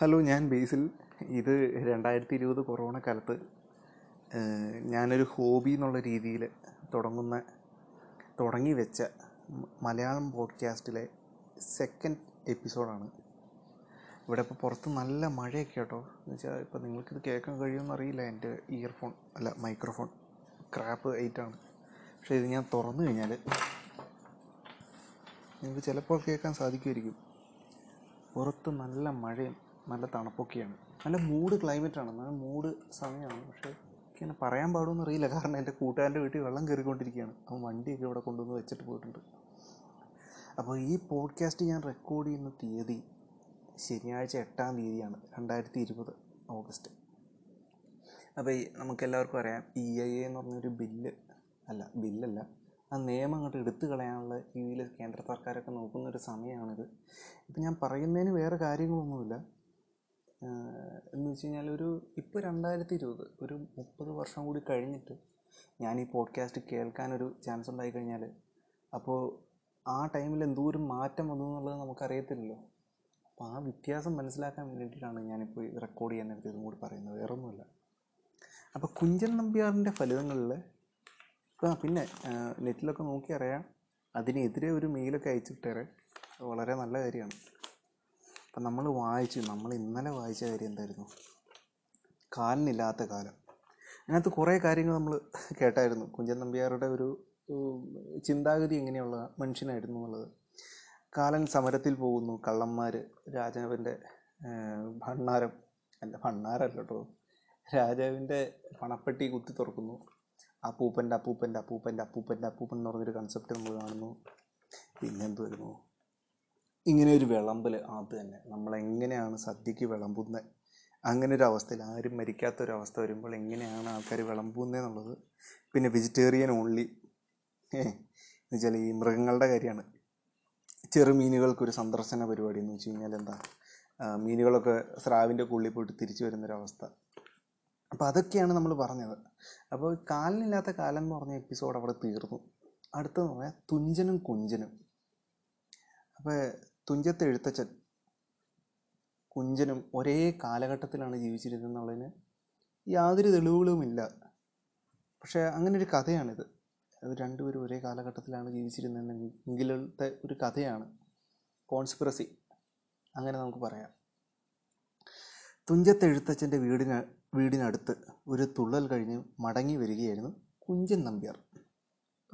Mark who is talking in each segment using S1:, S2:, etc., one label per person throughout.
S1: Hello ഞാൻ ബേസിൽ. ഇത് രണ്ടായിരത്തി ഇരുപത് കൊറോണ കാലത്ത് ഞാനൊരു ഹോബി എന്നുള്ള രീതിയിൽ തുടങ്ങുന്ന തുടങ്ങി വെച്ച മലയാളം പോഡ്കാസ്റ്റിലെ സെക്കൻഡ് എപ്പിസോഡാണ്. ഇവിടെ ഇപ്പോൾ പുറത്ത് നല്ല മഴയൊക്കെ കേട്ടോ എന്ന് വെച്ചാൽ ഇപ്പോൾ നിങ്ങൾക്കിത് കേൾക്കാൻ കഴിയുമെന്ന് അറിയില്ല. എന്റെ ഇയർഫോൺ അല്ല മൈക്രോഫോൺ ക്രാപ്പ് ഐറ്റാണ് പക്ഷേ ഇത് ഞാൻ തുറന്നു കഴിഞ്ഞാൽ നിങ്ങൾക്ക് ചിലപ്പോൾ കേൾക്കാൻ സാധിക്കുമായിരിക്കും. പുറത്ത് നല്ല മഴയും നല്ല തണുപ്പൊക്കെയാണ്. നല്ല മൂഡ് ക്ലൈമറ്റാണ് നല്ല മൂഡ് സമയമാണ്. പക്ഷേ എനിക്കങ്ങനെ പറയാൻ പാടുമെന്ന് അറിയില്ല. കാരണം എന്റെ കൂട്ടുകാരന്റെ വീട്ടിൽ വെള്ളം കയറിക്കൊണ്ടിരിക്കുകയാണ്. അവൻ വണ്ടിയൊക്കെ ഇവിടെ കൊണ്ടുവന്ന് വെച്ചിട്ട് പോയിട്ടുണ്ട്. അപ്പോൾ ഈ പോഡ്കാസ്റ്റ് ഞാൻ റെക്കോർഡ് ചെയ്യുന്ന തീയതി ശനിയാഴ്ച എട്ടാം തീയതിയാണ്. രണ്ടായിരത്തി ഇരുപത് ഓഗസ്റ്റ്. അപ്പോൾ ഈ നമുക്കെല്ലാവർക്കും അറിയാം. ഇ ഐ എ എന്ന് പറഞ്ഞൊരു ബില്ല് അല്ല ബില്ലല്ല. ആ നിയമം അങ്ങോട്ട് എടുത്തു കളയാനുള്ള രീതിയിൽ കേന്ദ്ര സർക്കാരൊക്കെ നോക്കുന്നൊരു സമയമാണിത്. ഇപ്പം ഞാൻ പറയുന്നതിന് വേറെ കാര്യങ്ങളൊന്നുമില്ല. എന്ന് വെച്ച് കഴിഞ്ഞാൽ ഒരു ഇപ്പോൾ രണ്ടായിരത്തി ഇരുപത് ഒരു മുപ്പത് വർഷം കൂടി കഴിഞ്ഞിട്ട് ഞാൻ ഈ പോഡ്കാസ്റ്റ് കേൾക്കാനൊരു ചാൻസ് ഉണ്ടായി കഴിഞ്ഞാൽ അപ്പോൾ ആ ടൈമിൽ എന്തോരം മാറ്റം വന്നു എന്നുള്ളത് നമുക്കറിയത്തില്ലല്ലോ. അപ്പോൾ ആ വ്യത്യാസം മനസ്സിലാക്കാൻ വേണ്ടിയിട്ടാണ് ഞാനിപ്പോൾ റെക്കോർഡ് ചെയ്യാൻ നേരത്തെ ഇതും കൂടി പറയുന്നത്. വേറെ ഒന്നുമില്ല അപ്പോൾ കുഞ്ചൻ നമ്പ്യാറിന്റെ ഫലിതങ്ങളിൽ ആ പിന്നെ നെറ്റിലൊക്കെ നോക്കി അറിയാം അതിനെതിരെ ഒരു മെയിലൊക്കെ അയച്ചിട്ടേറെ വളരെ നല്ല കാര്യമാണ്. അപ്പം നമ്മൾ വായിച്ചു നമ്മൾ ഇന്നലെ വായിച്ച കാര്യം എന്തായിരുന്നു? കാലിനില്ലാത്ത കാലം. അതിനകത്ത് കുറേ കാര്യങ്ങൾ നമ്മൾ കേട്ടായിരുന്നു. കുഞ്ചൻ നമ്പ്യാരുടെ ഒരു ചിന്താഗതി എങ്ങനെയുള്ള മനുഷ്യനായിരുന്നു എന്നുള്ളത്. കാലൻ സമരത്തിൽ പോകുന്നു കള്ളന്മാർ രാജാവിന്റെ ഭണ്ണാരം. അല്ല ഭണ്ണാരല്ല കേട്ടോ രാജാവിന്റെ പണപ്പെട്ടി കുത്തി തുറക്കുന്നു. അപ്പൂപ്പന്റെ അപ്പൂപ്പന്റെ അപ്പൂപ്പന്റെ അപ്പൂപ്പന്റെ അപ്പൂപ്പൻ എന്ന് പറഞ്ഞൊരു കൺസെപ്റ്റ് നമ്മൾ കാണുന്നു. പിന്നെന്ത് വരുന്നു? ഇങ്ങനെ ഒരു വിളമ്പൽ അത് തന്നെ. നമ്മളെങ്ങനെയാണ് സദ്യക്ക് വിളമ്പുന്നത് അങ്ങനെ ഒരു അവസ്ഥയിൽ ആരും മരിക്കാത്ത ഒരു അവസ്ഥ വരുമ്പോൾ എങ്ങനെയാണ് ആൾക്കാർ വിളമ്പുന്നത് എന്നുള്ളത്? പിന്നെ വെജിറ്റേറിയൻ ഓൺലി എന്ന് വെച്ചാൽ ഈ മൃഗങ്ങളുടെ കാര്യമാണ്. ചെറുമീനുകൾക്കൊരു സന്ദർശന പരിപാടി എന്ന് വെച്ച് കഴിഞ്ഞാൽ എന്താ? മീനുകളൊക്കെ സ്രാവിന്റെ ഉള്ളിൽ പോയിട്ട് തിരിച്ചു വരുന്നൊരവസ്ഥ. അപ്പോൾ അതൊക്കെയാണ് നമ്മൾ പറഞ്ഞത്. അപ്പോൾ കാലിനില്ലാത്ത കാലം എന്ന് പറഞ്ഞ എപ്പിസോഡ് അവിടെ തീർന്നു. അടുത്തെന്ന് പറഞ്ഞാൽ തുഞ്ചനും കുഞ്ചനും. അപ്പോൾ തുഞ്ചത്ത് എഴുത്തച്ഛൻ കുഞ്ചനും ഒരേ കാലഘട്ടത്തിലാണ് ജീവിച്ചിരുന്നതെന്നുള്ളതിന് യാതൊരു തെളിവുകളുമില്ല. പക്ഷേ അങ്ങനെ ഒരു കഥയാണിത്. അത് രണ്ടുപേരും ഒരേ കാലഘട്ടത്തിലാണ് ജീവിച്ചിരുന്നതെങ്കിലത്തെ ഒരു കഥയാണ് കോൺസ്പിറസി. അങ്ങനെ നമുക്ക് പറയാം. തുഞ്ചത്ത് എഴുത്തച്ഛന്റെ വീടിന് വീടിനടുത്ത് ഒരു തുള്ളൽ കഴിഞ്ഞ് മടങ്ങി വരികയായിരുന്നു കുഞ്ചൻ നമ്പ്യാർ.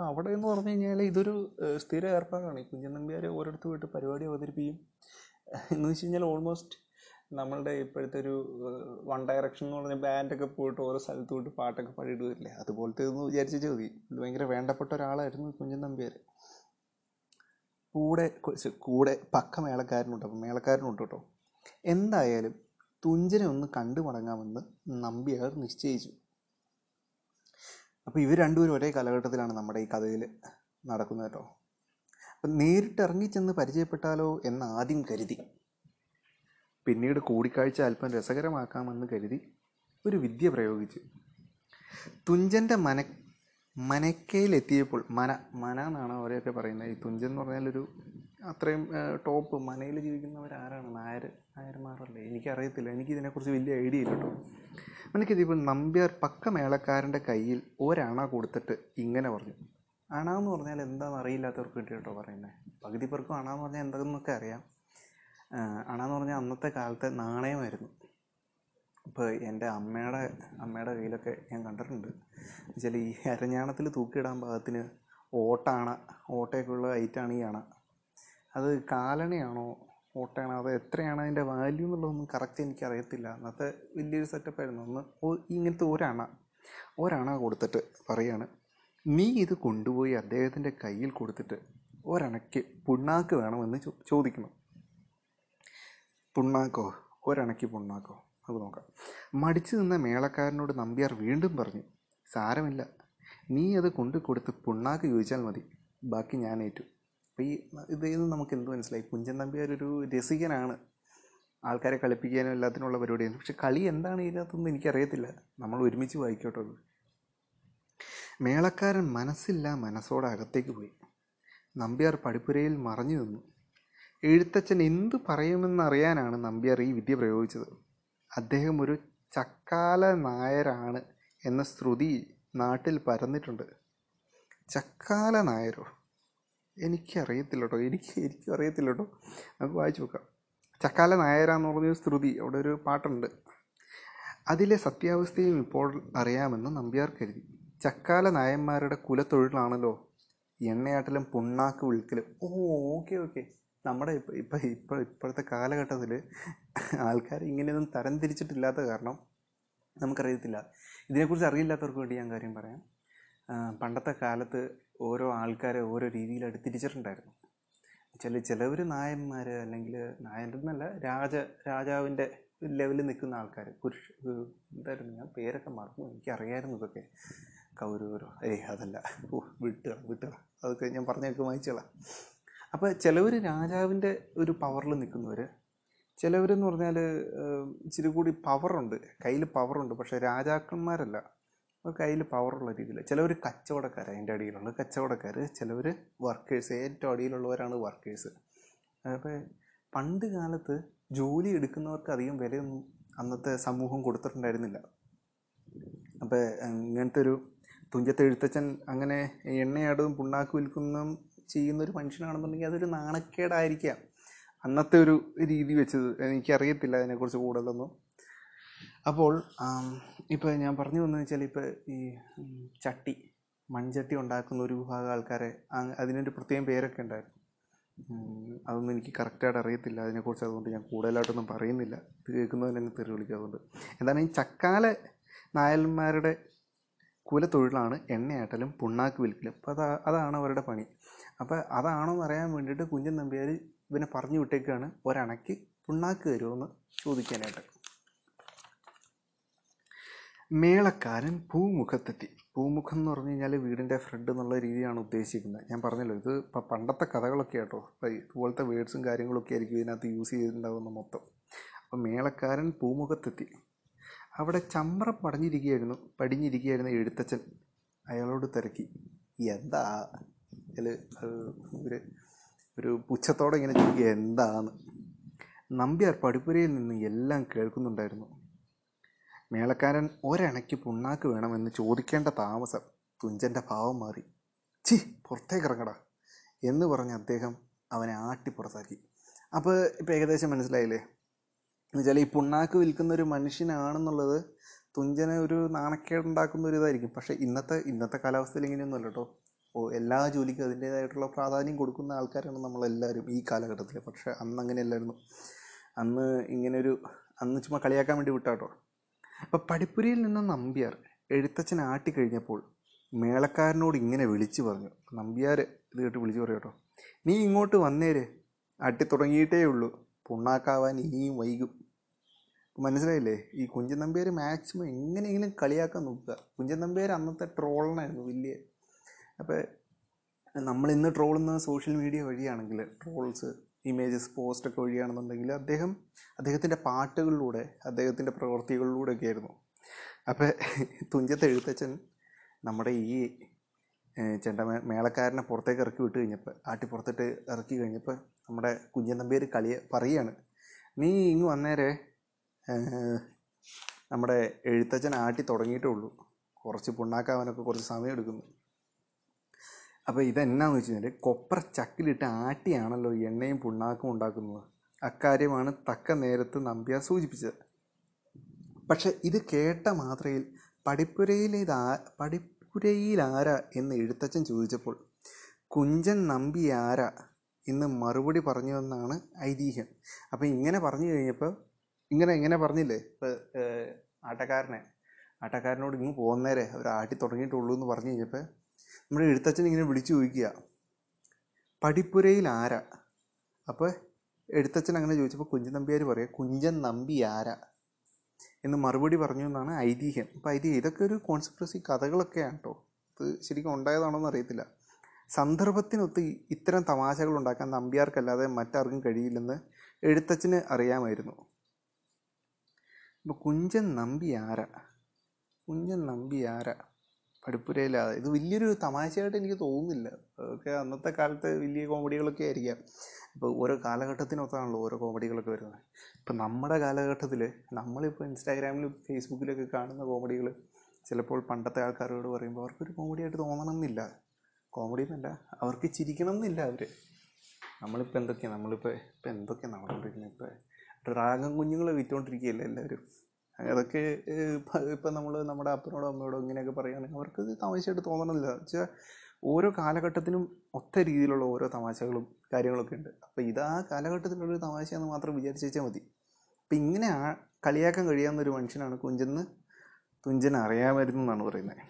S1: അവിടെ എന്ന് പറഞ്ഞു കഴിഞ്ഞാൽ ഇതൊരു സ്ഥിര ഏർപ്പാടാണ്. ഈ കുഞ്ചൻ നമ്പ്യാർ ഓരോരുത്തർ പോയിട്ട് പരിപാടി അവതരിപ്പിക്കും. എന്ന് വെച്ച് കഴിഞ്ഞാൽ ഓൾമോസ്റ്റ് നമ്മളുടെ ഇപ്പോഴത്തെ ഒരു വൺ ഡയറക്ഷൻ എന്ന് പറഞ്ഞ ബാൻഡൊക്കെ പോയിട്ട് ഓരോ സ്ഥലത്ത് പോയിട്ട് പാട്ടൊക്കെ പാടിയിട്ട് വരില്ലേ അതുപോലത്തെ ഒന്ന് വിചാരിച്ചു ചോദി ഭയങ്കര വേണ്ടപ്പെട്ട ഒരാളായിരുന്നു കുഞ്ചൻ നമ്പ്യാർ കൂടെ കൂടെ പക്ക മേളക്കാരനുണ്ട്. അപ്പം മേളക്കാരനുണ്ട് കേട്ടോ. എന്തായാലും തുഞ്ചനെ ഒന്ന് കണ്ടു മടങ്ങാമെന്ന് നമ്പ്യാർ നിശ്ചയിച്ചു. അപ്പോൾ ഇവർ രണ്ടുപേരും ഒരേ കാലഘട്ടത്തിലാണ് നമ്മുടെ ഈ കഥയിൽ നടക്കുന്നത് കേട്ടോ. അപ്പം നേരിട്ട് ഇറങ്ങിച്ചെന്ന് പരിചയപ്പെട്ടാലോ എന്ന് ആദ്യം കരുതി. പിന്നീട് കൂടിക്കാഴ്ച അല്പം രസകരമാക്കാമെന്ന് കരുതി ഒരു വിദ്യ പ്രയോഗിച്ചു. തുഞ്ചന്റെ മന മനക്കയിലെത്തിയപ്പോൾ മന മന എന്നാണ് അവരെയൊക്കെ പറയുന്നത്? ഈ തുഞ്ചൻ എന്ന് പറഞ്ഞാൽ ഒരു അത്രയും ടോപ്പ് മനയിൽ ജീവിക്കുന്നവരാരാണ്? നായർ നായർമാരല്ലേ? എനിക്കറിയത്തില്ല. എനിക്കിതിനെക്കുറിച്ച് വലിയ ഐഡിയ ഇല്ല കേട്ടോ. മനക്കെത്തിയപ്പോൾ നമ്പ്യാർ പക്ക മേളക്കാരന്റെ കയ്യിൽ ഒരണ കൊടുത്തിട്ട് ഇങ്ങനെ പറഞ്ഞു. അണ എന്ന് പറഞ്ഞാൽ എന്താണെന്ന് അറിയില്ലാത്തവർക്ക് വേണ്ടി കേട്ടോ പറയുന്നത് പകുതി പേർക്കും അണ എന്ന് പറഞ്ഞാൽ എന്താണെന്നൊക്കെ അറിയാം. അണ എന്ന് പറഞ്ഞാൽ അന്നത്തെ കാലത്തെ നാണയമായിരുന്നു. ഇപ്പോൾ എന്റെ അമ്മയുടെ അമ്മയുടെ കയ്യിലൊക്കെ ഞാൻ കണ്ടിട്ടുണ്ട്. എന്നുവെച്ചാൽ ഈ അരഞ്ഞാണത്തിൽ തൂക്കിയിടാൻ പാകത്തിന് ഓട്ടാണ ഓട്ടയൊക്കെ ഉള്ള ഐറ്റാണ് ഈ അണ. അത് കാലണയാണോ? ഓട്ടയാണോ അത് എത്രയാണ് അതിന്റെ വാല്യൂ എന്നുള്ളതൊന്നും കറക്റ്റ് എനിക്ക് അറിയത്തില്ല അന്നത്തെ വലിയൊരു സെറ്റപ്പായിരുന്നു ഒന്ന് ഇങ്ങനത്തെ ഒരണ ഒരണ കൊടുത്തിട്ട് പറയാണ് നീ ഇത് കൊണ്ടുപോയി അദ്ദേഹത്തിന്റെ കയ്യിൽ കൊടുത്തിട്ട് ഒരണയ്ക്ക് പുണ്ണാക്ക് വേണമെന്ന് ചോദിക്കണം. പുണ്ണാക്കോ? ഒരണയ്ക്ക് പുണ്ണാക്കോ? നമുക്ക് നോക്കാം. മടിച്ചു നിന്ന മേളക്കാരനോട് നമ്പ്യാർ വീണ്ടും പറഞ്ഞു സാരമില്ല. നീ അത് കൊണ്ടു കൊടുത്ത് പുണ്ണാക്ക് ചോദിച്ചാൽ മതി. ബാക്കി ഞാൻ ഏറ്റു. അപ്പോൾ ഈ ഇതിൽ നിന്ന് നമുക്ക് എന്ത് മനസ്സിലായി? കുഞ്ചൻ നമ്പ്യാർ ഒരു രസികനാണ്. ആൾക്കാരെ കളിപ്പിക്കാനും എല്ലാത്തിനുള്ള പരിപാടിയാണ്. പക്ഷെ കളി എന്താണ് ഇതിനകത്തൊന്നും എനിക്കറിയത്തില്ല. നമ്മൾ ഒരുമിച്ച് വായിക്കോട്ടോ മേളക്കാരൻ മനസ്സില്ല മനസ്സോടെ അകത്തേക്ക് പോയി. നമ്പ്യാർ പടിപ്പുരയിൽ മറഞ്ഞു നിന്നു. എഴുത്തച്ഛൻ എന്തു പറയുമെന്നറിയാനാണ് നമ്പ്യാർ ഈ വിദ്യ പ്രയോഗിച്ചത്. അദ്ദേഹം ഒരു ചക്കാല നായരാണ് എന്ന ശ്രുതി നാട്ടിൽ പരന്നിട്ടുണ്ട്. ചക്കാല നായരോ? എനിക്കറിയത്തില്ല കേട്ടോ എനിക്ക് എനിക്കും അറിയത്തില്ല കേട്ടോ നമുക്ക് വായിച്ചു നോക്കാം. ചക്കാല നായരാന്ന് പറഞ്ഞൊരു സ്തുതി അവിടെ ഒരു പാട്ടുണ്ട്. അതിലെ സത്യാവസ്ഥയും ഇപ്പോൾ അറിയാമെന്ന് നമ്പ്യാർ കരുതി. ചക്കാല നായന്മാരുടെ കുലത്തൊഴിലാണല്ലോ എണ്ണയാട്ടലും പുണ്ണാക്ക് വിളിക്കലും. ഓ ഓക്കെ ഓക്കെ. നമ്മുടെ ഇപ്പം ഇപ്പം ഇപ്പോൾ ഇപ്പോഴത്തെ കാലഘട്ടത്തിൽ ആൾക്കാർ ഇങ്ങനെയൊന്നും തരം തിരിച്ചിട്ടില്ലാത്ത കാരണം നമുക്കറിയത്തില്ല. ഇതിനെക്കുറിച്ച് അറിയില്ലാത്തവർക്ക് വേണ്ടി ഞാൻ കാര്യം പറയാം. പണ്ടത്തെ കാലത്ത് ഓരോ ആൾക്കാരെ ഓരോ രീതിയിലായിട്ട് തിരിച്ചിട്ടുണ്ടായിരുന്നു ചില ചിലവർ നായന്മാർ അല്ലെങ്കിൽ നായരെന്നല്ല രാജ രാജാവിന്റെ ലെവലിൽ നിൽക്കുന്ന ആൾക്കാർ പുരുഷ എന്തായിരുന്നു ഞാൻ പേരൊക്കെ മറന്നു എനിക്കറിയായിരുന്നു ഇതൊക്കെ. കൗരവരോ ഏയ് അതല്ല. ഓ വിട്ടുക വിട്ടുക അതൊക്കെ ഞാൻ പറഞ്ഞൊക്കെ വായിച്ചോളാം. അപ്പോൾ ചിലവർ രാജാവിന്റെ ഒരു പവറിൽ നിൽക്കുന്നവർ ചിലവരെന്ന് പറഞ്ഞാൽ ഇച്ചിരി കൂടി പവറുണ്ട് കയ്യിൽ പവറുണ്ട് പക്ഷേ രാജാക്കന്മാരല്ല. അവർ കയ്യിൽ പവറുള്ള രീതിയിൽ ചിലവർ കച്ചവടക്കാർ അതിന്റെ അടിയിലുള്ള കച്ചവടക്കാർ ചിലവർ വർക്കേഴ്സ് ഏറ്റവും അടിയിലുള്ളവരാണ് വർക്കേഴ്സ് അപ്പോൾ പണ്ട് കാലത്ത് ജോലി എടുക്കുന്നവർക്ക് അധികം വിലയൊന്നും അന്നത്തെ സമൂഹം കൊടുത്തിട്ടുണ്ടായിരുന്നില്ല. അപ്പോൾ ഇങ്ങനത്തെ ഒരു തുഞ്ചത്ത് എഴുത്തച്ഛൻ അങ്ങനെ എണ്ണയാടും പുണ്ണാക്ക് വിൽക്കുന്നതും ചെയ്യുന്ന ഒരു മനുഷ്യനാണെന്നുണ്ടെങ്കിൽ അതൊരു നാണക്കേടായിരിക്കാം. അന്നത്തെ ഒരു രീതി വെച്ചത് എനിക്കറിയത്തില്ല അതിനെക്കുറിച്ച് കൂടുതലൊന്നും. അപ്പോൾ ഇപ്പോൾ ഞാൻ പറഞ്ഞു വന്നതെന്ന് വെച്ചാൽ ഇപ്പോൾ ഈ ചട്ടി മൺചട്ടി ഉണ്ടാക്കുന്ന ഒരു വിഭാഗം ആൾക്കാരെ അതിനൊരു പ്രത്യേകം പേരൊക്കെ ഉണ്ടായിരുന്നു. അതൊന്നും എനിക്ക് കറക്റ്റായിട്ട് അറിയത്തില്ല. അതിനെക്കുറിച്ച് അതുകൊണ്ട് ഞാൻ കൂടുതലായിട്ടൊന്നും പറയുന്നില്ല. ഇത് കേൾക്കുന്നവരെന്നെ തെറി വിളിക്കാറുണ്ട് എന്താണ് ഈ ചക്കാല നായന്മാരുടെ കുലത്തൊഴിലാണ് എണ്ണയാട്ടലും പുണ്ണാക്ക് വിൽക്കലും. അപ്പോൾ അതാ അതാണ് അവരുടെ പണി. അപ്പോൾ അതാണോ എന്ന് അറിയാൻ വേണ്ടിയിട്ട് കുഞ്ചൻ നമ്പ്യാർ ഇവനെ പറഞ്ഞു വിട്ടേക്കാണ്. ഒരണക്ക് പുണ്ണാക്ക് തരുമോ എന്ന് ചോദിക്കാനായിട്ട്. മേളക്കാരൻ പൂമുഖത്തെത്തി. പൂമുഖം എന്ന് പറഞ്ഞു കഴിഞ്ഞാൽ വീടിന്റെ ഫ്രണ്ട് എന്നുള്ള രീതിയാണ് ഉദ്ദേശിക്കുന്നത്. ഞാൻ പറഞ്ഞല്ലോ ഇത് ഇപ്പം പണ്ടത്തെ കഥകളൊക്കെ ആട്ടോ ഇതുപോലത്തെ വേർഡ്സും കാര്യങ്ങളൊക്കെ ആയിരിക്കും ഇതിനകത്ത് യൂസ് ചെയ്തിട്ടുണ്ടാകുന്ന മൊത്തം. അപ്പം മേളക്കാരൻ പൂമുഖത്തെത്തി. അവിടെ ചമ്രം പടഞ്ഞിരിക്കുകയായിരുന്നു പടിഞ്ഞിരിക്കുകയായിരുന്നു എഴുത്തച്ഛൻ. അയാളോട് തിരക്കി എന്താ? ഒരു ഒരു പുച്ഛത്തോടെ ഇങ്ങനെ ചോദിക്കുക എന്താന്ന്? നമ്പ്യാർ പടിപ്പുരയിൽ നിന്ന് എല്ലാം കേൾക്കുന്നുണ്ടായിരുന്നു. മേളക്കാരൻ ഒരണയ്ക്ക് പുണ്ണാക്ക് വേണമെന്ന് ചോദിക്കേണ്ട താമസം തുഞ്ചന്റെ ഭാവം മാറി. ചി പുറത്തേക്ക് ഇറങ്ങടാ എന്ന് പറഞ്ഞ് അദ്ദേഹം അവനെ ആട്ടി പുറത്താക്കി. അപ്പോൾ ഇപ്പോൾ ഏകദേശം മനസ്സിലായില്ലേ? എന്നുവെച്ചാൽ ഈ പുണ്ണാക്ക് വിൽക്കുന്ന ഒരു മനുഷ്യനാണെന്നുള്ളത് തുഞ്ചനെ ഒരു നാണക്കേടുണ്ടാക്കുന്ന ഒരു ഇതായിരിക്കും പക്ഷേ ഇന്നത്തെ ഇന്നത്തെ കാലാവസ്ഥയിൽ ഇങ്ങനെയൊന്നും അല്ല കേട്ടോ ഓ എല്ലാ ജോലിക്കും അതിന്റേതായിട്ടുള്ള പ്രാധാന്യം കൊടുക്കുന്ന ആൾക്കാരാണ് നമ്മളെല്ലാവരും ഈ കാലഘട്ടത്തിൽ പക്ഷേ അന്ന് അങ്ങനെയല്ലായിരുന്നു. അന്ന് ഇങ്ങനൊരു അന്ന് ചുമ്മാ കളിയാക്കാൻ വേണ്ടി വിട്ടാട്ടോ. അപ്പോൾ പടിപ്പുരയിൽ നിന്ന് നമ്പ്യാർ എഴുത്തച്ഛൻ ആട്ടിക്കഴിഞ്ഞപ്പോൾ മേളക്കാരനോട് ഇങ്ങനെ വിളിച്ചു പറഞ്ഞു. നമ്പ്യാർ ഇത് കേട്ട് വിളിച്ചു പറയും കേട്ടോ. നീ ഇങ്ങോട്ട് വന്നേര്. ആട്ടി തുടങ്ങിയിട്ടേ ഉള്ളൂ. പുണ്ണാക്കാവാൻ ഇനിയും വൈകും. മനസ്സിലായില്ലേ? ഈ കുഞ്ചൻ നമ്പ്യാർ മാക്സിമം എങ്ങനെയെങ്കിലും കളിയാക്കാൻ നോക്കുക. കുഞ്ചൻ നമ്പ്യാർ അന്നത്തെ ട്രോളിനായിരുന്നു വലിയ. അപ്പോൾ നമ്മൾ ഇന്ന് ട്രോളുന്ന സോഷ്യൽ മീഡിയ വഴിയാണെങ്കിൽ ട്രോൾസ് ഇമേജസ് പോസ്റ്റൊക്കെ വഴിയാണെന്നുണ്ടെങ്കിൽ അദ്ദേഹം അദ്ദേഹത്തിന്റെ പാട്ടുകളിലൂടെ അദ്ദേഹത്തിന്റെ പ്രവൃത്തികളിലൂടെയൊക്കെ ആയിരുന്നു അപ്പോൾ തുഞ്ചത്ത് എഴുത്തച്ഛൻ നമ്മുടെ ഈ ചെണ്ട മേളക്കാരനെ പുറത്തേക്ക് ഇറക്കി വിട്ട് കഴിഞ്ഞപ്പോൾ ആട്ടി പുറത്തിട്ട് ഇറക്കി കഴിഞ്ഞപ്പോൾ നമ്മുടെ കുഞ്ഞൻ നമ്പേര് കളിയെ പറയാണ് നീ ഇങ്ങ് വന്നേരെ. നമ്മുടെ എഴുത്തച്ഛൻ ആട്ടി തുടങ്ങിയിട്ടേ ഉള്ളൂ. കുറച്ച് പുണ്ണാക്കാവാനൊക്കെ കുറച്ച് സമയം എടുക്കുന്നു അപ്പോൾ ഇതെന്നാന്ന് വെച്ച് കഴിഞ്ഞാൽ കൊപ്ര ചക്കിലിട്ട് ആട്ടിയാണല്ലോ എണ്ണയും പുണ്ണാക്കും ഉണ്ടാക്കുന്നത്. അക്കാര്യമാണ് തക്ക നേരത്ത് നമ്പ്യാർ സൂചിപ്പിച്ചത്. പക്ഷേ ഇത് കേട്ട മാത്രയിൽ പടിപ്പുരയിലേതാ പടിപ്പുരയിലാരാ എന്ന് എഴുത്തച്ഛൻ ചോദിച്ചപ്പോൾ കുഞ്ചൻ നമ്പി ആരാ? എന്ന് മറുപടി പറഞ്ഞു എന്നാണ് ഐതിഹ്യം. അപ്പോൾ ഇങ്ങനെ പറഞ്ഞു കഴിഞ്ഞപ്പോൾ ഇങ്ങനെ ഇങ്ങനെ പറഞ്ഞില്ലേ? ഇപ്പോൾ ആട്ടക്കാരനെ ആട്ടക്കാരനോട് ഇങ്ങ് പോകുന്നേരെ അവർ ആട്ടി തുടങ്ങിയിട്ടുള്ളൂ എന്ന് പറഞ്ഞു കഴിഞ്ഞപ്പോൾ നമ്മുടെ എഴുത്തച്ഛൻ ഇങ്ങനെ വിളിച്ചു ചോദിക്കുക പടിപ്പുരയിൽ ആരാ അപ്പോൾ എഴുത്തച്ഛൻ അങ്ങനെ ചോദിച്ചപ്പോൾ കുഞ്ചൻ നമ്പ്യാർ പറയുക കുഞ്ചൻ നമ്പി ആരാ എന്ന് മറുപടി പറഞ്ഞു എന്നാണ് ഐതിഹ്യം. അപ്പോൾ ഐതിഹ്യം ഇതൊക്കെ ഒരു കോൺസ്പിറസി കഥകളൊക്കെയാണ് കേട്ടോ ഇത് ശരിക്കും ഉണ്ടായതാണോ എന്ന് അറിയത്തില്ല. സന്ദർഭത്തിനൊത്ത് ഇത്തരം തമാശകൾ ഉണ്ടാക്കാൻ നമ്പ്യാർക്കല്ലാതെ മറ്റാർക്കും കഴിയില്ലെന്ന് എഴുത്തച്ഛന് അറിയാമായിരുന്നു. അപ്പോൾ കുഞ്ചൻ നമ്പി ആരാ കുഞ്ചൻ നമ്പി ആരാ പടിപ്പുരയിലാതെ ഇത് വലിയൊരു തമാശയായിട്ട് എനിക്ക് തോന്നുന്നില്ല. അതൊക്കെ അന്നത്തെ കാലത്ത് വലിയ കോമഡികളൊക്കെ ആയിരിക്കാം. ഇപ്പോൾ ഓരോ കാലഘട്ടത്തിനൊത്താണല്ലോ ഓരോ കോമഡികളൊക്കെ വരുന്നത്. ഇപ്പം നമ്മുടെ കാലഘട്ടത്തിൽ നമ്മളിപ്പോൾ ഇൻസ്റ്റാഗ്രാമിലും ഫേസ്ബുക്കിലൊക്കെ കാണുന്ന കോമഡികൾ ചിലപ്പോൾ പണ്ടത്തെ ആൾക്കാരോട് പറയുമ്പോൾ അവർക്കൊരു കോമഡിയായിട്ട് തോന്നണം എന്നില്ല കോമഡി എന്നല്ല അവർക്ക് ചിരിക്കണം എന്നില്ല അവർ നമ്മളിപ്പോൾ എന്തൊക്കെയാണ് നമ്മളിപ്പോൾ ഇപ്പം എന്തൊക്കെയാണ് നമ്മളിപ്പോൾ ഇപ്പോൾ ഡ്രാഗൺ വിറ്റുകൊണ്ടിരിക്കുകയല്ലേ എല്ലാവരും? അതൊക്കെ ഇപ്പം നമ്മൾ നമ്മുടെ അപ്പനോടോ അമ്മയോടോ ഇങ്ങനെയൊക്കെ പറയുകയാണെങ്കിൽ അവർക്ക് തമാശയായിട്ട് തോന്നണമെന്നില്ല വെച്ചാൽ ഓരോ കാലഘട്ടത്തിനും ഒത്ത രീതിയിലുള്ള ഓരോ തമാശകളും കാര്യങ്ങളൊക്കെ ഉണ്ട്. അപ്പോൾ ഇത് ആ കാലഘട്ടത്തിലുള്ളൊരു തമാശയെന്ന് മാത്രം വിചാരിച്ച് വെച്ചാൽ മതി. അപ്പം ഇങ്ങനെ ആ കളിയാക്കാൻ കഴിയാവുന്ന ഒരു മനുഷ്യനാണ് കുഞ്ചെന്ന്. തുഞ്ചൻ അറിയാമായിരുന്നു എന്നാണ് പറയുന്നത്.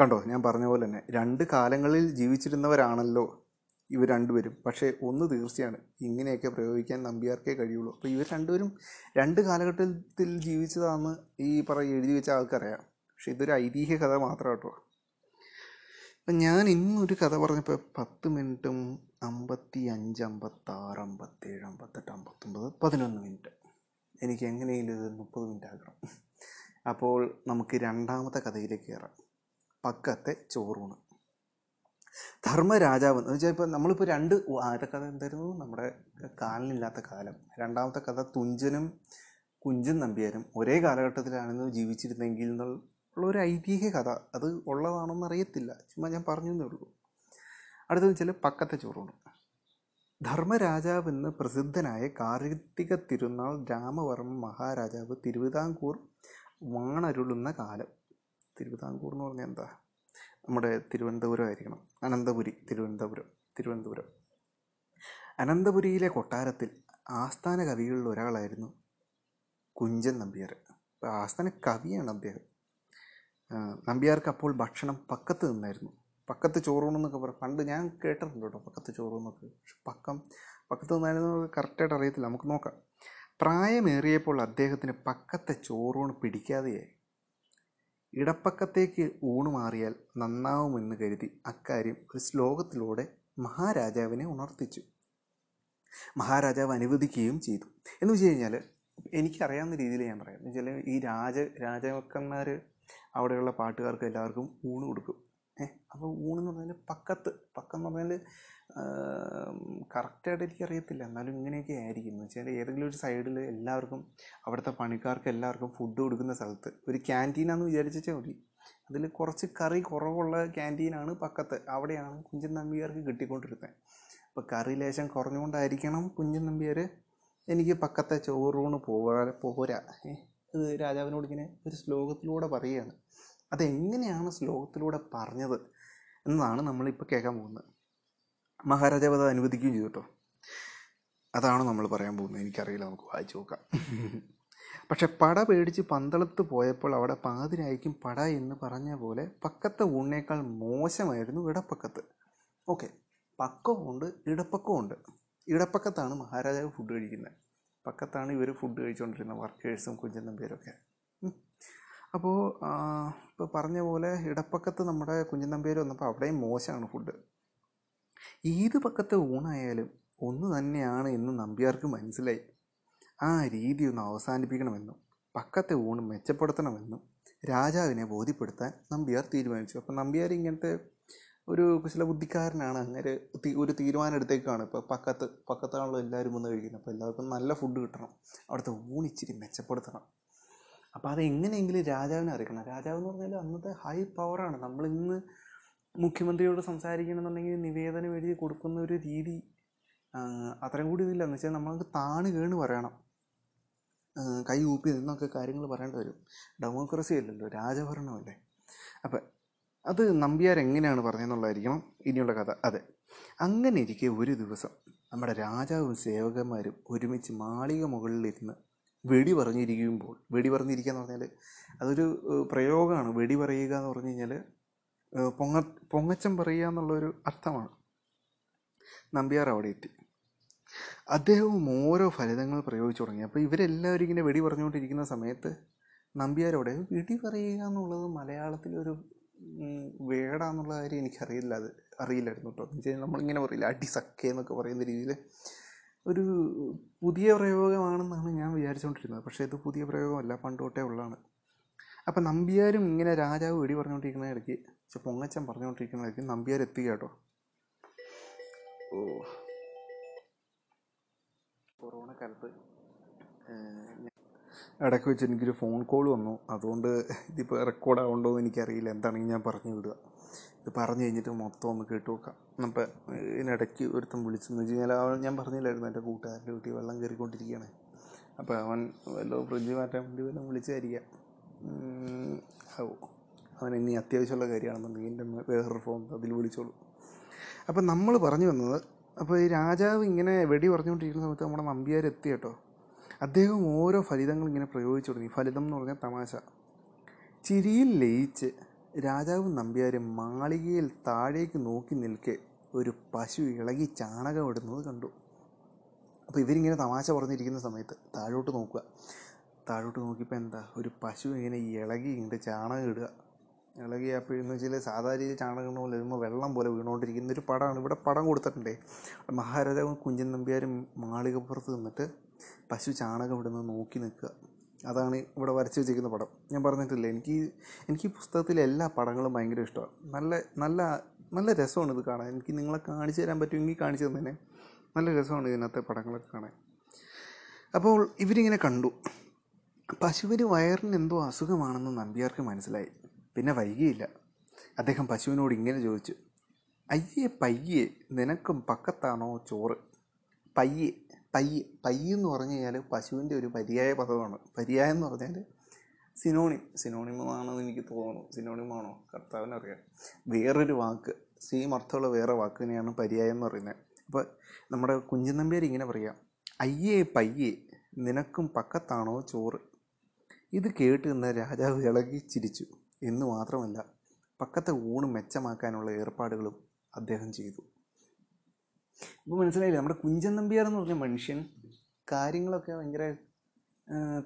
S1: കണ്ടോ? ഞാൻ പറഞ്ഞ പോലെ തന്നെ രണ്ട് കാലങ്ങളിൽ ജീവിച്ചിരുന്നവരാണല്ലോ ഇവർ രണ്ടുപേരും. പക്ഷേ ഒന്ന് തീർച്ചയാണ്. ഇങ്ങനെയൊക്കെ പ്രയോഗിക്കാൻ നമ്പ്യാർക്കേ കഴിയുള്ളൂ. അപ്പോൾ ഇവർ രണ്ടുപേരും രണ്ട് കാലഘട്ടത്തിൽ ജീവിച്ചതാണെന്ന് ഈ പറ എഴുതി വെച്ച ആൾക്കറിയാം. പക്ഷെ ഇതൊരു ഐതിഹ്യ കഥ മാത്രം കേട്ടോ. അപ്പം ഞാൻ ഇന്നൊരു കഥ പറഞ്ഞപ്പോൾ പത്ത് മിനിറ്റും അമ്പത്തി അഞ്ച് അമ്പത്താറ് അമ്പത്തേഴ് അമ്പത്തെട്ട് അമ്പത്തൊമ്പത് പതിനൊന്ന് മിനിറ്റ്. എനിക്ക് എങ്ങനെയെങ്കിലും ഇത് മുപ്പത് മിനിറ്റ് ആക്കണം അപ്പോൾ നമുക്ക് രണ്ടാമത്തെ കഥയിലേക്ക് കയറാം. പക്കത്തെ ചോറൂണ്. ധർമ്മരാജാവ് എന്ന് വെച്ചാൽ ഇപ്പോൾ നമ്മളിപ്പോൾ രണ്ട് ആദ്യത്തെ കഥ എന്തായിരുന്നു? നമ്മുടെ കാലനില്ലാത്ത കാലം. രണ്ടാമത്തെ കഥ തുഞ്ചനും കുഞ്ചൻ നമ്പ്യാരും ഒരേ കാലഘട്ടത്തിലാണെന്ന് ജീവിച്ചിരുന്നെങ്കിൽ എന്നുള്ള ഒരു ഐതിഹ്യ കഥ. അത് ഉള്ളതാണോന്ന് അറിയത്തില്ല. ചുമ്മാ ഞാൻ പറഞ്ഞു എന്നേ ഉള്ളൂ. അടുത്തത് വെച്ചാൽ പക്കത്തെ ചോറൂണ് ധർമ്മരാജാവെന്ന് പ്രസിദ്ധനായ കാർത്തിക തിരുനാൾ രാമവർമ്മ മഹാരാജാവ് തിരുവിതാംകൂർ വാണരുളുന്ന കാലം. തിരുവിതാംകൂർ എന്ന് പറഞ്ഞാൽ എന്താ? നമ്മുടെ തിരുവനന്തപുരം ആയിരിക്കണം. അനന്തപുരി തിരുവനന്തപുരം തിരുവനന്തപുരം. അനന്തപുരിയിലെ കൊട്ടാരത്തിൽ ആസ്ഥാന കവികളിൽ ഒരാളായിരുന്നു കുഞ്ചൻ നമ്പ്യാർ. ആസ്ഥാന കവിയാണ് അദ്ദേഹം നമ്പ്യാർക്ക് അപ്പോൾ ഭക്ഷണം പക്കത്ത് നിന്നായിരുന്നു. പക്കത്ത് ചോറൂണെന്നൊക്കെ പറയും പണ്ട് ഞാൻ കേട്ടിട്ടുണ്ട് കേട്ടോ പക്കത്ത് ചോറൂന്നൊക്കെ പക്ഷെ പക്കം പക്കത്ത് നിന്നായിരുന്നു കറക്റ്റായിട്ട് അറിയത്തില്ല. നമുക്ക് നോക്കാം. പ്രായമേറിയപ്പോൾ അദ്ദേഹത്തിന് പക്കത്തെ ചോറൂണ് പിടിക്കാതെയായി. ഇടപ്പക്കത്തേക്ക് ഊണ് മാറിയാൽ നന്നാവുമെന്ന് കരുതി അക്കാര്യം ഒരു ശ്ലോകത്തിലൂടെ മഹാരാജാവിനെ ഉണർത്തിച്ചു. മഹാരാജാവ് അനുവദിക്കുകയും ചെയ്തു. എന്ന് വെച്ച് കഴിഞ്ഞാൽ എനിക്കറിയാവുന്ന രീതിയിൽ ഞാൻ പറയാം. എന്ന് വെച്ചാൽ ഈ രാജ രാജാക്കന്മാർ അവിടെയുള്ള പാട്ടുകാർക്ക് എല്ലാവർക്കും ഊണ് കൊടുക്കും. അപ്പോൾ ഊണെന്ന് പറഞ്ഞാൽ പക്കത്ത്. പക്കം എന്ന് പറഞ്ഞാൽ കറക്റ്റായിട്ട് എനിക്കറിയത്തില്ല. എന്നാലും ഇങ്ങനെയൊക്കെ ആയിരിക്കും എന്ന് വെച്ചാൽ ഏതെങ്കിലും ഒരു സൈഡിൽ എല്ലാവർക്കും അവിടുത്തെ പണിക്കാർക്ക് എല്ലാവർക്കും ഫുഡ് കൊടുക്കുന്ന സ്ഥലത്ത് ഒരു ക്യാന്റീനാന്ന് വിചാരിച്ചാൽ മതി. അതിൽ കുറച്ച് കറി കുറവുള്ള ക്യാന്റീനാണ് പക്കത്ത്. അവിടെയാണ് കുഞ്ചൻ നമ്പിയാർക്ക് കിട്ടിക്കൊണ്ടിരുന്നത് അപ്പോൾ കറി ലേശം കുറഞ്ഞുകൊണ്ടായിരിക്കണം കുഞ്ചൻ നമ്പിയാർ എനിക്ക് പക്കത്തെ ചോറൂണ് പോരാ. പോരാ ഇത് രാജാവിനോട് ഇങ്ങനെ ഒരു ശ്ലോകത്തിലൂടെ പറയുകയാണ്. അതെങ്ങനെയാണ് ശ്ലോകത്തിലൂടെ പറഞ്ഞത് എന്നതാണ് നമ്മളിപ്പോൾ കേൾക്കാൻ പോകുന്നത്. മഹാരാജാവ് അത് അനുവദിക്കുകയും ചെയ്തു കേട്ടോ. അതാണ് നമ്മൾ പറയാൻ പോകുന്നത്. എനിക്കറിയില്ല നമുക്ക് വായിച്ചു നോക്കാം. പക്ഷെ പട പേടിച്ച് പന്തളത്ത് പോയപ്പോൾ അവിടെ പാതിരായിരിക്കും പട എന്ന് പറഞ്ഞ പോലെ പക്കത്തെ ഊണിനേക്കാൾ മോശമായിരുന്നു ഇടപ്പക്കത്ത്. ഓക്കെ പക്കമുണ്ട് ഇടപ്പക്കമുണ്ട് ഇടപ്പക്കത്താണ് മഹാരാജാവ് ഫുഡ് കഴിക്കുന്നത്. പക്കത്താണ് ഇവർ ഫുഡ് കഴിച്ചുകൊണ്ടിരുന്ന വർക്കേഴ്സും കുഞ്ചൻ അപ്പോൾ ഇപ്പോൾ പറഞ്ഞ പോലെ ഇടപ്പക്കത്ത് നമ്മുടെ കുഞ്ഞൻ നമ്പ്യാർ വന്നപ്പോൾ അവിടെയും മോശമാണ് ഫുഡ് ഏത് പക്കത്തെ ഊണായാലും ഒന്ന് തന്നെയാണ് എന്ന് നമ്പ്യാർക്ക് മനസ്സിലായി. ആ രീതി ഒന്ന് അവസാനിപ്പിക്കണമെന്നും പക്കത്തെ ഊണ് മെച്ചപ്പെടുത്തണമെന്നും രാജാവിനെ ബോധ്യപ്പെടുത്താൻ നമ്പ്യാർ തീരുമാനിച്ചു. അപ്പം നമ്പ്യാർ ഇങ്ങനത്തെ ഒരു കുശല ബുദ്ധിക്കാരനാണ്. അങ്ങനെ ഒരു തീരുമാനം എടുത്തേക്കാണ് ഇപ്പോൾ പക്കത്ത് പക്കത്താണല്ലോ എല്ലാവരും വന്ന് കഴിക്കുന്നത്. അപ്പോൾ എല്ലാവർക്കും നല്ല ഫുഡ് കിട്ടണം. അവിടുത്തെ ഊണിച്ചിരി മെച്ചപ്പെടുത്തണം. അപ്പോൾ അതെങ്ങനെയെങ്കിലും രാജാവിനെ അറിയിക്കണം. രാജാവ് എന്ന് പറഞ്ഞാൽ അന്നത്തെ ഹൈ പവറാണ് നമ്മളിന്ന് മുഖ്യമന്ത്രിയോട് സംസാരിക്കണമെന്നുണ്ടെങ്കിൽ നിവേദനം എഴുതി കൊടുക്കുന്ന ഒരു രീതി അത്രയും കൂടി ഇതില്ല. എന്ന് വെച്ചാൽ നമ്മൾക്ക് താണ് കേണ് പറയണം. കൈ ഊപ്പി നിന്നൊക്കെ കാര്യങ്ങൾ പറയേണ്ടി വരും. ഡെമോക്രസി അല്ലല്ലോ രാജഭരണമല്ലേ അപ്പം അത് നമ്പ്യാർ എങ്ങനെയാണ് പറഞ്ഞതെന്നുള്ളതായിരിക്കണം ഇനിയുള്ള കഥ. അതെ. അങ്ങനെ ഇരിക്കെ ഒരു ദിവസം നമ്മുടെ രാജാവും സേവകന്മാരും ഒരുമിച്ച് മാളിക മുകളിലിരുന്ന് വെടി പറഞ്ഞിരിക്കുമ്പോൾ വെടി പറഞ്ഞിരിക്കുക എന്ന് പറഞ്ഞാൽ അതൊരു പ്രയോഗമാണ്. വെടി പറയുക എന്ന് പറഞ്ഞു കഴിഞ്ഞാൽ പൊങ്ങ പൊങ്ങച്ചം പറയുക എന്നുള്ളൊരു അർത്ഥമാണ്. നമ്പ്യാർ അവിടെ എത്തി. അദ്ദേഹവും ഓരോ ഫലിതങ്ങൾ പ്രയോഗിച്ചു തുടങ്ങി. അപ്പോൾ ഇവരെല്ലാവരും ഇങ്ങനെ വെടി പറഞ്ഞുകൊണ്ടിരിക്കുന്ന സമയത്ത് നമ്പ്യാരോടെ വെടി പറയുക എന്നുള്ളത് മലയാളത്തിലൊരു വേടാന്നുള്ള കാര്യം എനിക്കറിയില്ല. അത് അറിയില്ലായിരുന്നു കേട്ടോ എന്ന് വെച്ചാൽ നമ്മളിങ്ങനെ പറയില്ല അടി എന്നൊക്കെ പറയുന്ന രീതിയിൽ ഒരു പുതിയ പ്രയോഗമാണെന്നാണ് ഞാൻ വിചാരിച്ചുകൊണ്ടിരുന്നത് പക്ഷേ ഇത് പുതിയ പ്രയോഗമല്ല പണ്ട് തൊട്ടേ ഉള്ളതാണ്. അപ്പം നമ്പ്യാരും ഇങ്ങനെ രാജാവ് വെടി പറഞ്ഞുകൊണ്ടിരിക്കുന്ന ഇടയ്ക്ക് പക്ഷെ പൊങ്ങച്ചൻ പറഞ്ഞുകൊണ്ടിരിക്കുന്ന ഇടയ്ക്ക് നമ്പ്യാർ എത്തുക കേട്ടോ. ഓ. കൊറോണ കാലത്ത് ഇടയ്ക്ക് വെച്ച് എനിക്കൊരു ഫോൺ കോൾ വന്നു. അതുകൊണ്ട് ഇതിപ്പോൾ റെക്കോർഡ് ആവുണ്ടോ എന്ന് എനിക്കറിയില്ല. എന്താണെങ്കിൽ ഞാൻ പറഞ്ഞു വിടുക. ഇത് പറഞ്ഞു കഴിഞ്ഞിട്ട് മൊത്തം ഒന്ന് കേട്ട് നോക്കാം. അപ്പം ഇതിനിടയ്ക്ക് ഒരുത്തൻ വിളിച്ചെന്ന് വെച്ച് കഴിഞ്ഞാൽ അവൻ ഞാൻ പറഞ്ഞില്ലായിരുന്നു എന്റെ കൂട്ടുകാരന്റെ വീട്ടിൽ വെള്ളം കയറിക്കൊണ്ടിരിക്കുകയാണ്. അപ്പോൾ അവൻ വല്ല ഫ്രിഡ്ജ് മാറ്റാൻ വേണ്ടി വല്ലതും വിളിച്ചായിരിക്കാം. ആവോ അവൻ ഇനി അത്യാവശ്യമുള്ള കാര്യമാണെന്നുണ്ടെങ്കിൽ എന്റെ വേറൊരു ഫോൺ അതിൽ വിളിച്ചോളൂ. അപ്പം നമ്മൾ പറഞ്ഞു വന്നത് അപ്പോൾ ഈ രാജാവ് ഇങ്ങനെ വെടി പറഞ്ഞുകൊണ്ടിരിക്കുന്ന സമയത്ത് നമ്മുടെ നമ്പ്യാർ എത്തി കേട്ടോ. അദ്ദേഹം ഓരോ ഫലിതങ്ങൾ ഇങ്ങനെ പ്രയോഗിച്ചു തുടങ്ങി. ഫലിതം എന്ന് പറഞ്ഞാൽ തമാശ. ചിരിയിൽ ലയിച്ച് രാജാവും നമ്പ്യാരും മാളികയിൽ താഴേക്ക് നോക്കി നിൽക്കെ ഒരു പശു ഇളകി ചാണകം ഇടുന്നത് കണ്ടു. അപ്പോൾ ഇവരിങ്ങനെ തമാശ പറഞ്ഞിരിക്കുന്ന സമയത്ത് താഴോട്ട് നോക്കുക. താഴോട്ട് നോക്കിയപ്പോൾ എന്താ? ഒരു പശു ഇങ്ങനെ ഇളകി ഇങ്ങോട്ട് ചാണകം ഇടുക. ഇളകി അപ്പോഴെന്ന് വെച്ചാൽ സാധാരണ രീതിയിൽ ചാണകം പോലെ വരുമ്പോൾ വെള്ളം പോലെ വീണുകൊണ്ടിരിക്കുന്ന ഒരു പടമാണ്. ഇവിടെ പടം കൊടുത്തിട്ടുണ്ടേ. മഹാരാജാവും കുഞ്ചൻ നമ്പ്യാരും മാളികപ്പുറത്ത് നിന്നിട്ട് പശു ചാണകം ഇടുന്നത് നോക്കി നിൽക്കുക. അതാണ് ഇവിടെ വരച്ച് വെച്ചിരിക്കുന്ന പടം. ഞാൻ പറഞ്ഞിട്ടില്ല എനിക്ക് എനിക്ക് പുസ്തകത്തിലെ എല്ലാ പടങ്ങളും ഭയങ്കര ഇഷ്ടമാണ്. നല്ല നല്ല നല്ല രസമാണ് ഇത് കാണാൻ. എനിക്ക് നിങ്ങളെ കാണിച്ചു തരാൻ പറ്റുമെങ്കിൽ കാണിച്ചു തന്നെ നല്ല രസമാണ് ഇതിനകത്തെ പടങ്ങളൊക്കെ കാണാൻ. അപ്പോൾ ഇവരിങ്ങനെ കണ്ടു. പശുവിന് വയറിന് എന്തോ അസുഖമാണെന്ന് നമ്പ്യാർക്ക് മനസ്സിലായി. പിന്നെ വൈകിയില്ല. അദ്ദേഹം പശുവിനോട് ഇങ്ങനെ ചോദിച്ചു. അയ്യേ പയ്യേ നിനക്കും പക്കത്താണോ ചോറ്? പയ്യെ പയ്യെ പയ്യ് എന്ന് പറഞ്ഞു കഴിഞ്ഞാൽ പശുവിന്റെ ഒരു പര്യായ പദമാണ്. പര്യായം എന്ന് പറഞ്ഞാൽ സിനോണിം. സിനോണിമാണെന്ന് എനിക്ക് തോന്നുന്നു. സിനോണിമാണോ കർത്താവിനറിയാം വേറൊരു വാക്ക്. സെയിം അർത്ഥമുള്ള വേറെ വാക്കിനെയാണ് പര്യായം എന്ന് പറയുന്നത്. അപ്പോൾ നമ്മുടെ കുഞ്ചൻ നമ്പ്യാർ ഇങ്ങനെ പറയാം അയ്യേ പയ്യേ നിനക്കും പക്കത്താണോ ചോറ്? ഇത് കേട്ട് നിന്ന രാജാവ് ഇളകി ചിരിച്ചു. എന്ന് മാത്രമല്ല പക്കത്തെ ഊണ് മെച്ചമാക്കാനുള്ള ഏർപ്പാടുകളും അദ്ദേഹം ചെയ്തു. ഇപ്പോൾ മനസ്സിലായില്ലേ? നമ്മുടെ കുഞ്ചൻ നമ്പ്യാർ എന്ന് പറഞ്ഞ മനുഷ്യൻ കാര്യങ്ങളൊക്കെ ഭയങ്കര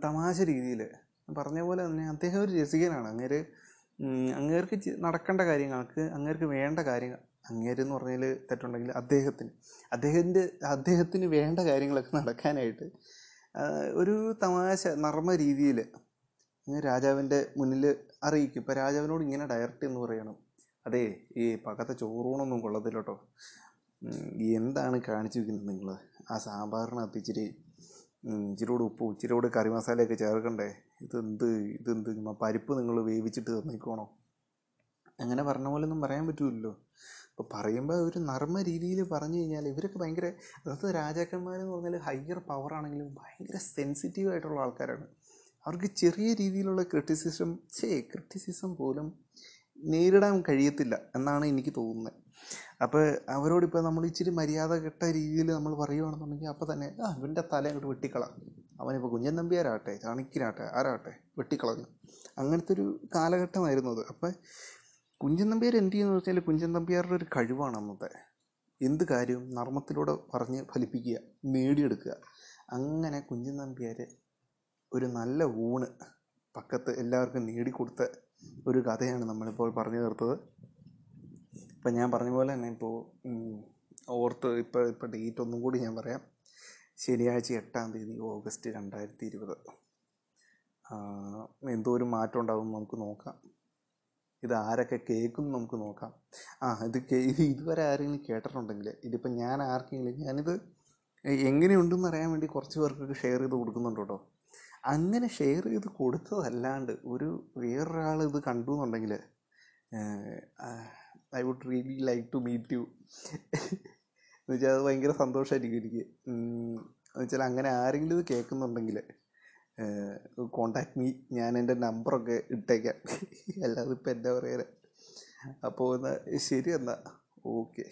S1: തമാശ രീതിയിൽ പറഞ്ഞ പോലെ തന്നെ അദ്ദേഹം ഒരു രസികനാണ്. അങ്ങേര് അങ്ങേർക്ക് നടക്കേണ്ട കാര്യങ്ങൾക്ക് അങ്ങേർക്ക് വേണ്ട കാര്യങ്ങൾ അങ്ങേരെന്ന് പറഞ്ഞാൽ തെറ്റുണ്ടെങ്കിൽ അദ്ദേഹത്തിന് അദ്ദേഹത്തിന്റെ അദ്ദേഹത്തിന് വേണ്ട കാര്യങ്ങളൊക്കെ നടക്കാനായിട്ട് ഒരു തമാശ നർമ്മ രീതിയിൽ രാജാവിന്റെ മുന്നിൽ അറിയിക്കും. ഇപ്പം രാജാവിനോട് ഇങ്ങനെ ഡയറക്റ്റ് എന്ന് പറയണം. അതെ ഈ പകത്തെ ചോറൂണൊന്നും കൊള്ളത്തില്ല എന്താണ് കാണിച്ചു വെക്കുന്നത് നിങ്ങൾ ആ സാമ്പാറിനകത്ത് ഇച്ചിരി ഉം, ഇച്ചിരിയോട് ഉപ്പും ഇച്ചിരിയോട് കറി മസാലയൊക്കെ ചേർക്കണ്ടേ? ഇതെന്ത് ഇതെന്ത് പരിപ്പ് നിങ്ങൾ വേവിച്ചിട്ട് തന്നിക്കോണോ അങ്ങനെ പറഞ്ഞ പോലെ ഒന്നും പറയാൻ പറ്റുമല്ലോ അപ്പോൾ പറയുമ്പോൾ ഒരു നർമ്മ രീതിയിൽ പറഞ്ഞു കഴിഞ്ഞാൽ ഇവരൊക്കെ ഭയങ്കര അതായത് രാജാക്കന്മാരെന്ന് പറഞ്ഞാൽ ഹയർ പവർ ആണെങ്കിലും ഭയങ്കര സെൻസിറ്റീവ് ആയിട്ടുള്ള ആൾക്കാരാണ്. അവർക്ക് ചെറിയ രീതിയിലുള്ള ക്രിറ്റിസിസം ചേ ക്രിറ്റിസിസം പോലും നേരിടാൻ കഴിയത്തില്ല എന്നാണ് എനിക്ക് തോന്നുന്നത് അപ്പോൾ അവരോടിപ്പോൾ നമ്മൾ ഇച്ചിരി മര്യാദ കെട്ട രീതിയിൽ നമ്മൾ പറയുകയാണെന്നുണ്ടെങ്കിൽ അപ്പോൾ തന്നെ ആ ഇവന്റെ തല അങ്ങോട്ട് വെട്ടിക്കളാം. അവനിപ്പോൾ കുഞ്ഞൻ നമ്പ്യാരാട്ടെ ചാണക്യനാട്ടെ ആരാട്ടെ വെട്ടിക്കളഞ്ഞു. അങ്ങനത്തെ ഒരു കാലഘട്ടമായിരുന്നു അത്. അപ്പോൾ കുഞ്ചൻ നമ്പ്യാർ എന്ത് ചെയ്യുന്നു വെച്ചാൽ കുഞ്ചൻ നമ്പ്യാരുടെ ഒരു കഴിവാണ് അന്നത്തെ. എന്ത് കാര്യവും നർമ്മത്തിലൂടെ പറഞ്ഞ് ഫലിപ്പിക്കുക നേടിയെടുക്കുക. അങ്ങനെ കുഞ്ചൻ നമ്പ്യാർ ഒരു നല്ല ഊണ് പക്കത്ത് എല്ലാവർക്കും നേടിക്കൊടുത്ത ഒരു കഥയാണ് നമ്മളിപ്പോൾ പറഞ്ഞു തീർത്തത്. ഇപ്പം ഞാൻ പറഞ്ഞ പോലെ തന്നെ ഇപ്പോൾ ഓർത്ത് ഇപ്പോൾ ഇപ്പോൾ ഡേറ്റ് ഒന്നും കൂടി ഞാൻ പറയാം. ശനിയാഴ്ച എട്ടാം തീയതി ഓഗസ്റ്റ് രണ്ടായിരത്തി ഇരുപത് എന്തോ ഒരു മാറ്റം ഉണ്ടാകും നമുക്ക് നോക്കാം. ഇത് ആരൊക്കെ കേൾക്കും നമുക്ക് നോക്കാം. ആ ഇത് ഇത് ഇതുവരെ ആരെങ്കിലും കേട്ടിട്ടുണ്ടെങ്കിൽ ഇതിപ്പോൾ ഞാൻ ആർക്കെങ്കിലും ഞാനിത് എങ്ങനെയുണ്ടെന്ന് അറിയാൻ വേണ്ടി കുറച്ച് പേർക്കൊക്കെ ഷെയർ ചെയ്ത് കൊടുക്കുന്നുണ്ട് കേട്ടോ. അങ്ങനെ ഷെയർ ചെയ്ത് കൊടുത്തതല്ലാണ്ട് ഒരു വേറൊരാൾ ഇത് കണ്ടു എന്നുണ്ടെങ്കിൽ I would really like to meet you എന്ന് വെച്ചാൽ അത് ഭയങ്കര സന്തോഷമായിരിക്കും എനിക്ക്. എന്ന് വെച്ചാൽ അങ്ങനെ ആരെങ്കിലും ഇത് കേൾക്കുന്നുണ്ടെങ്കിൽ കോണ്ടാക്ട് മീ ഞാൻ എന്റെ നമ്പറൊക്കെ ഇട്ടേക്കാം. അല്ലാതെ ഇപ്പം എന്താ പറയുക അപ്പോൾ എന്നാൽ ശരി എന്നാൽ ഓക്കെ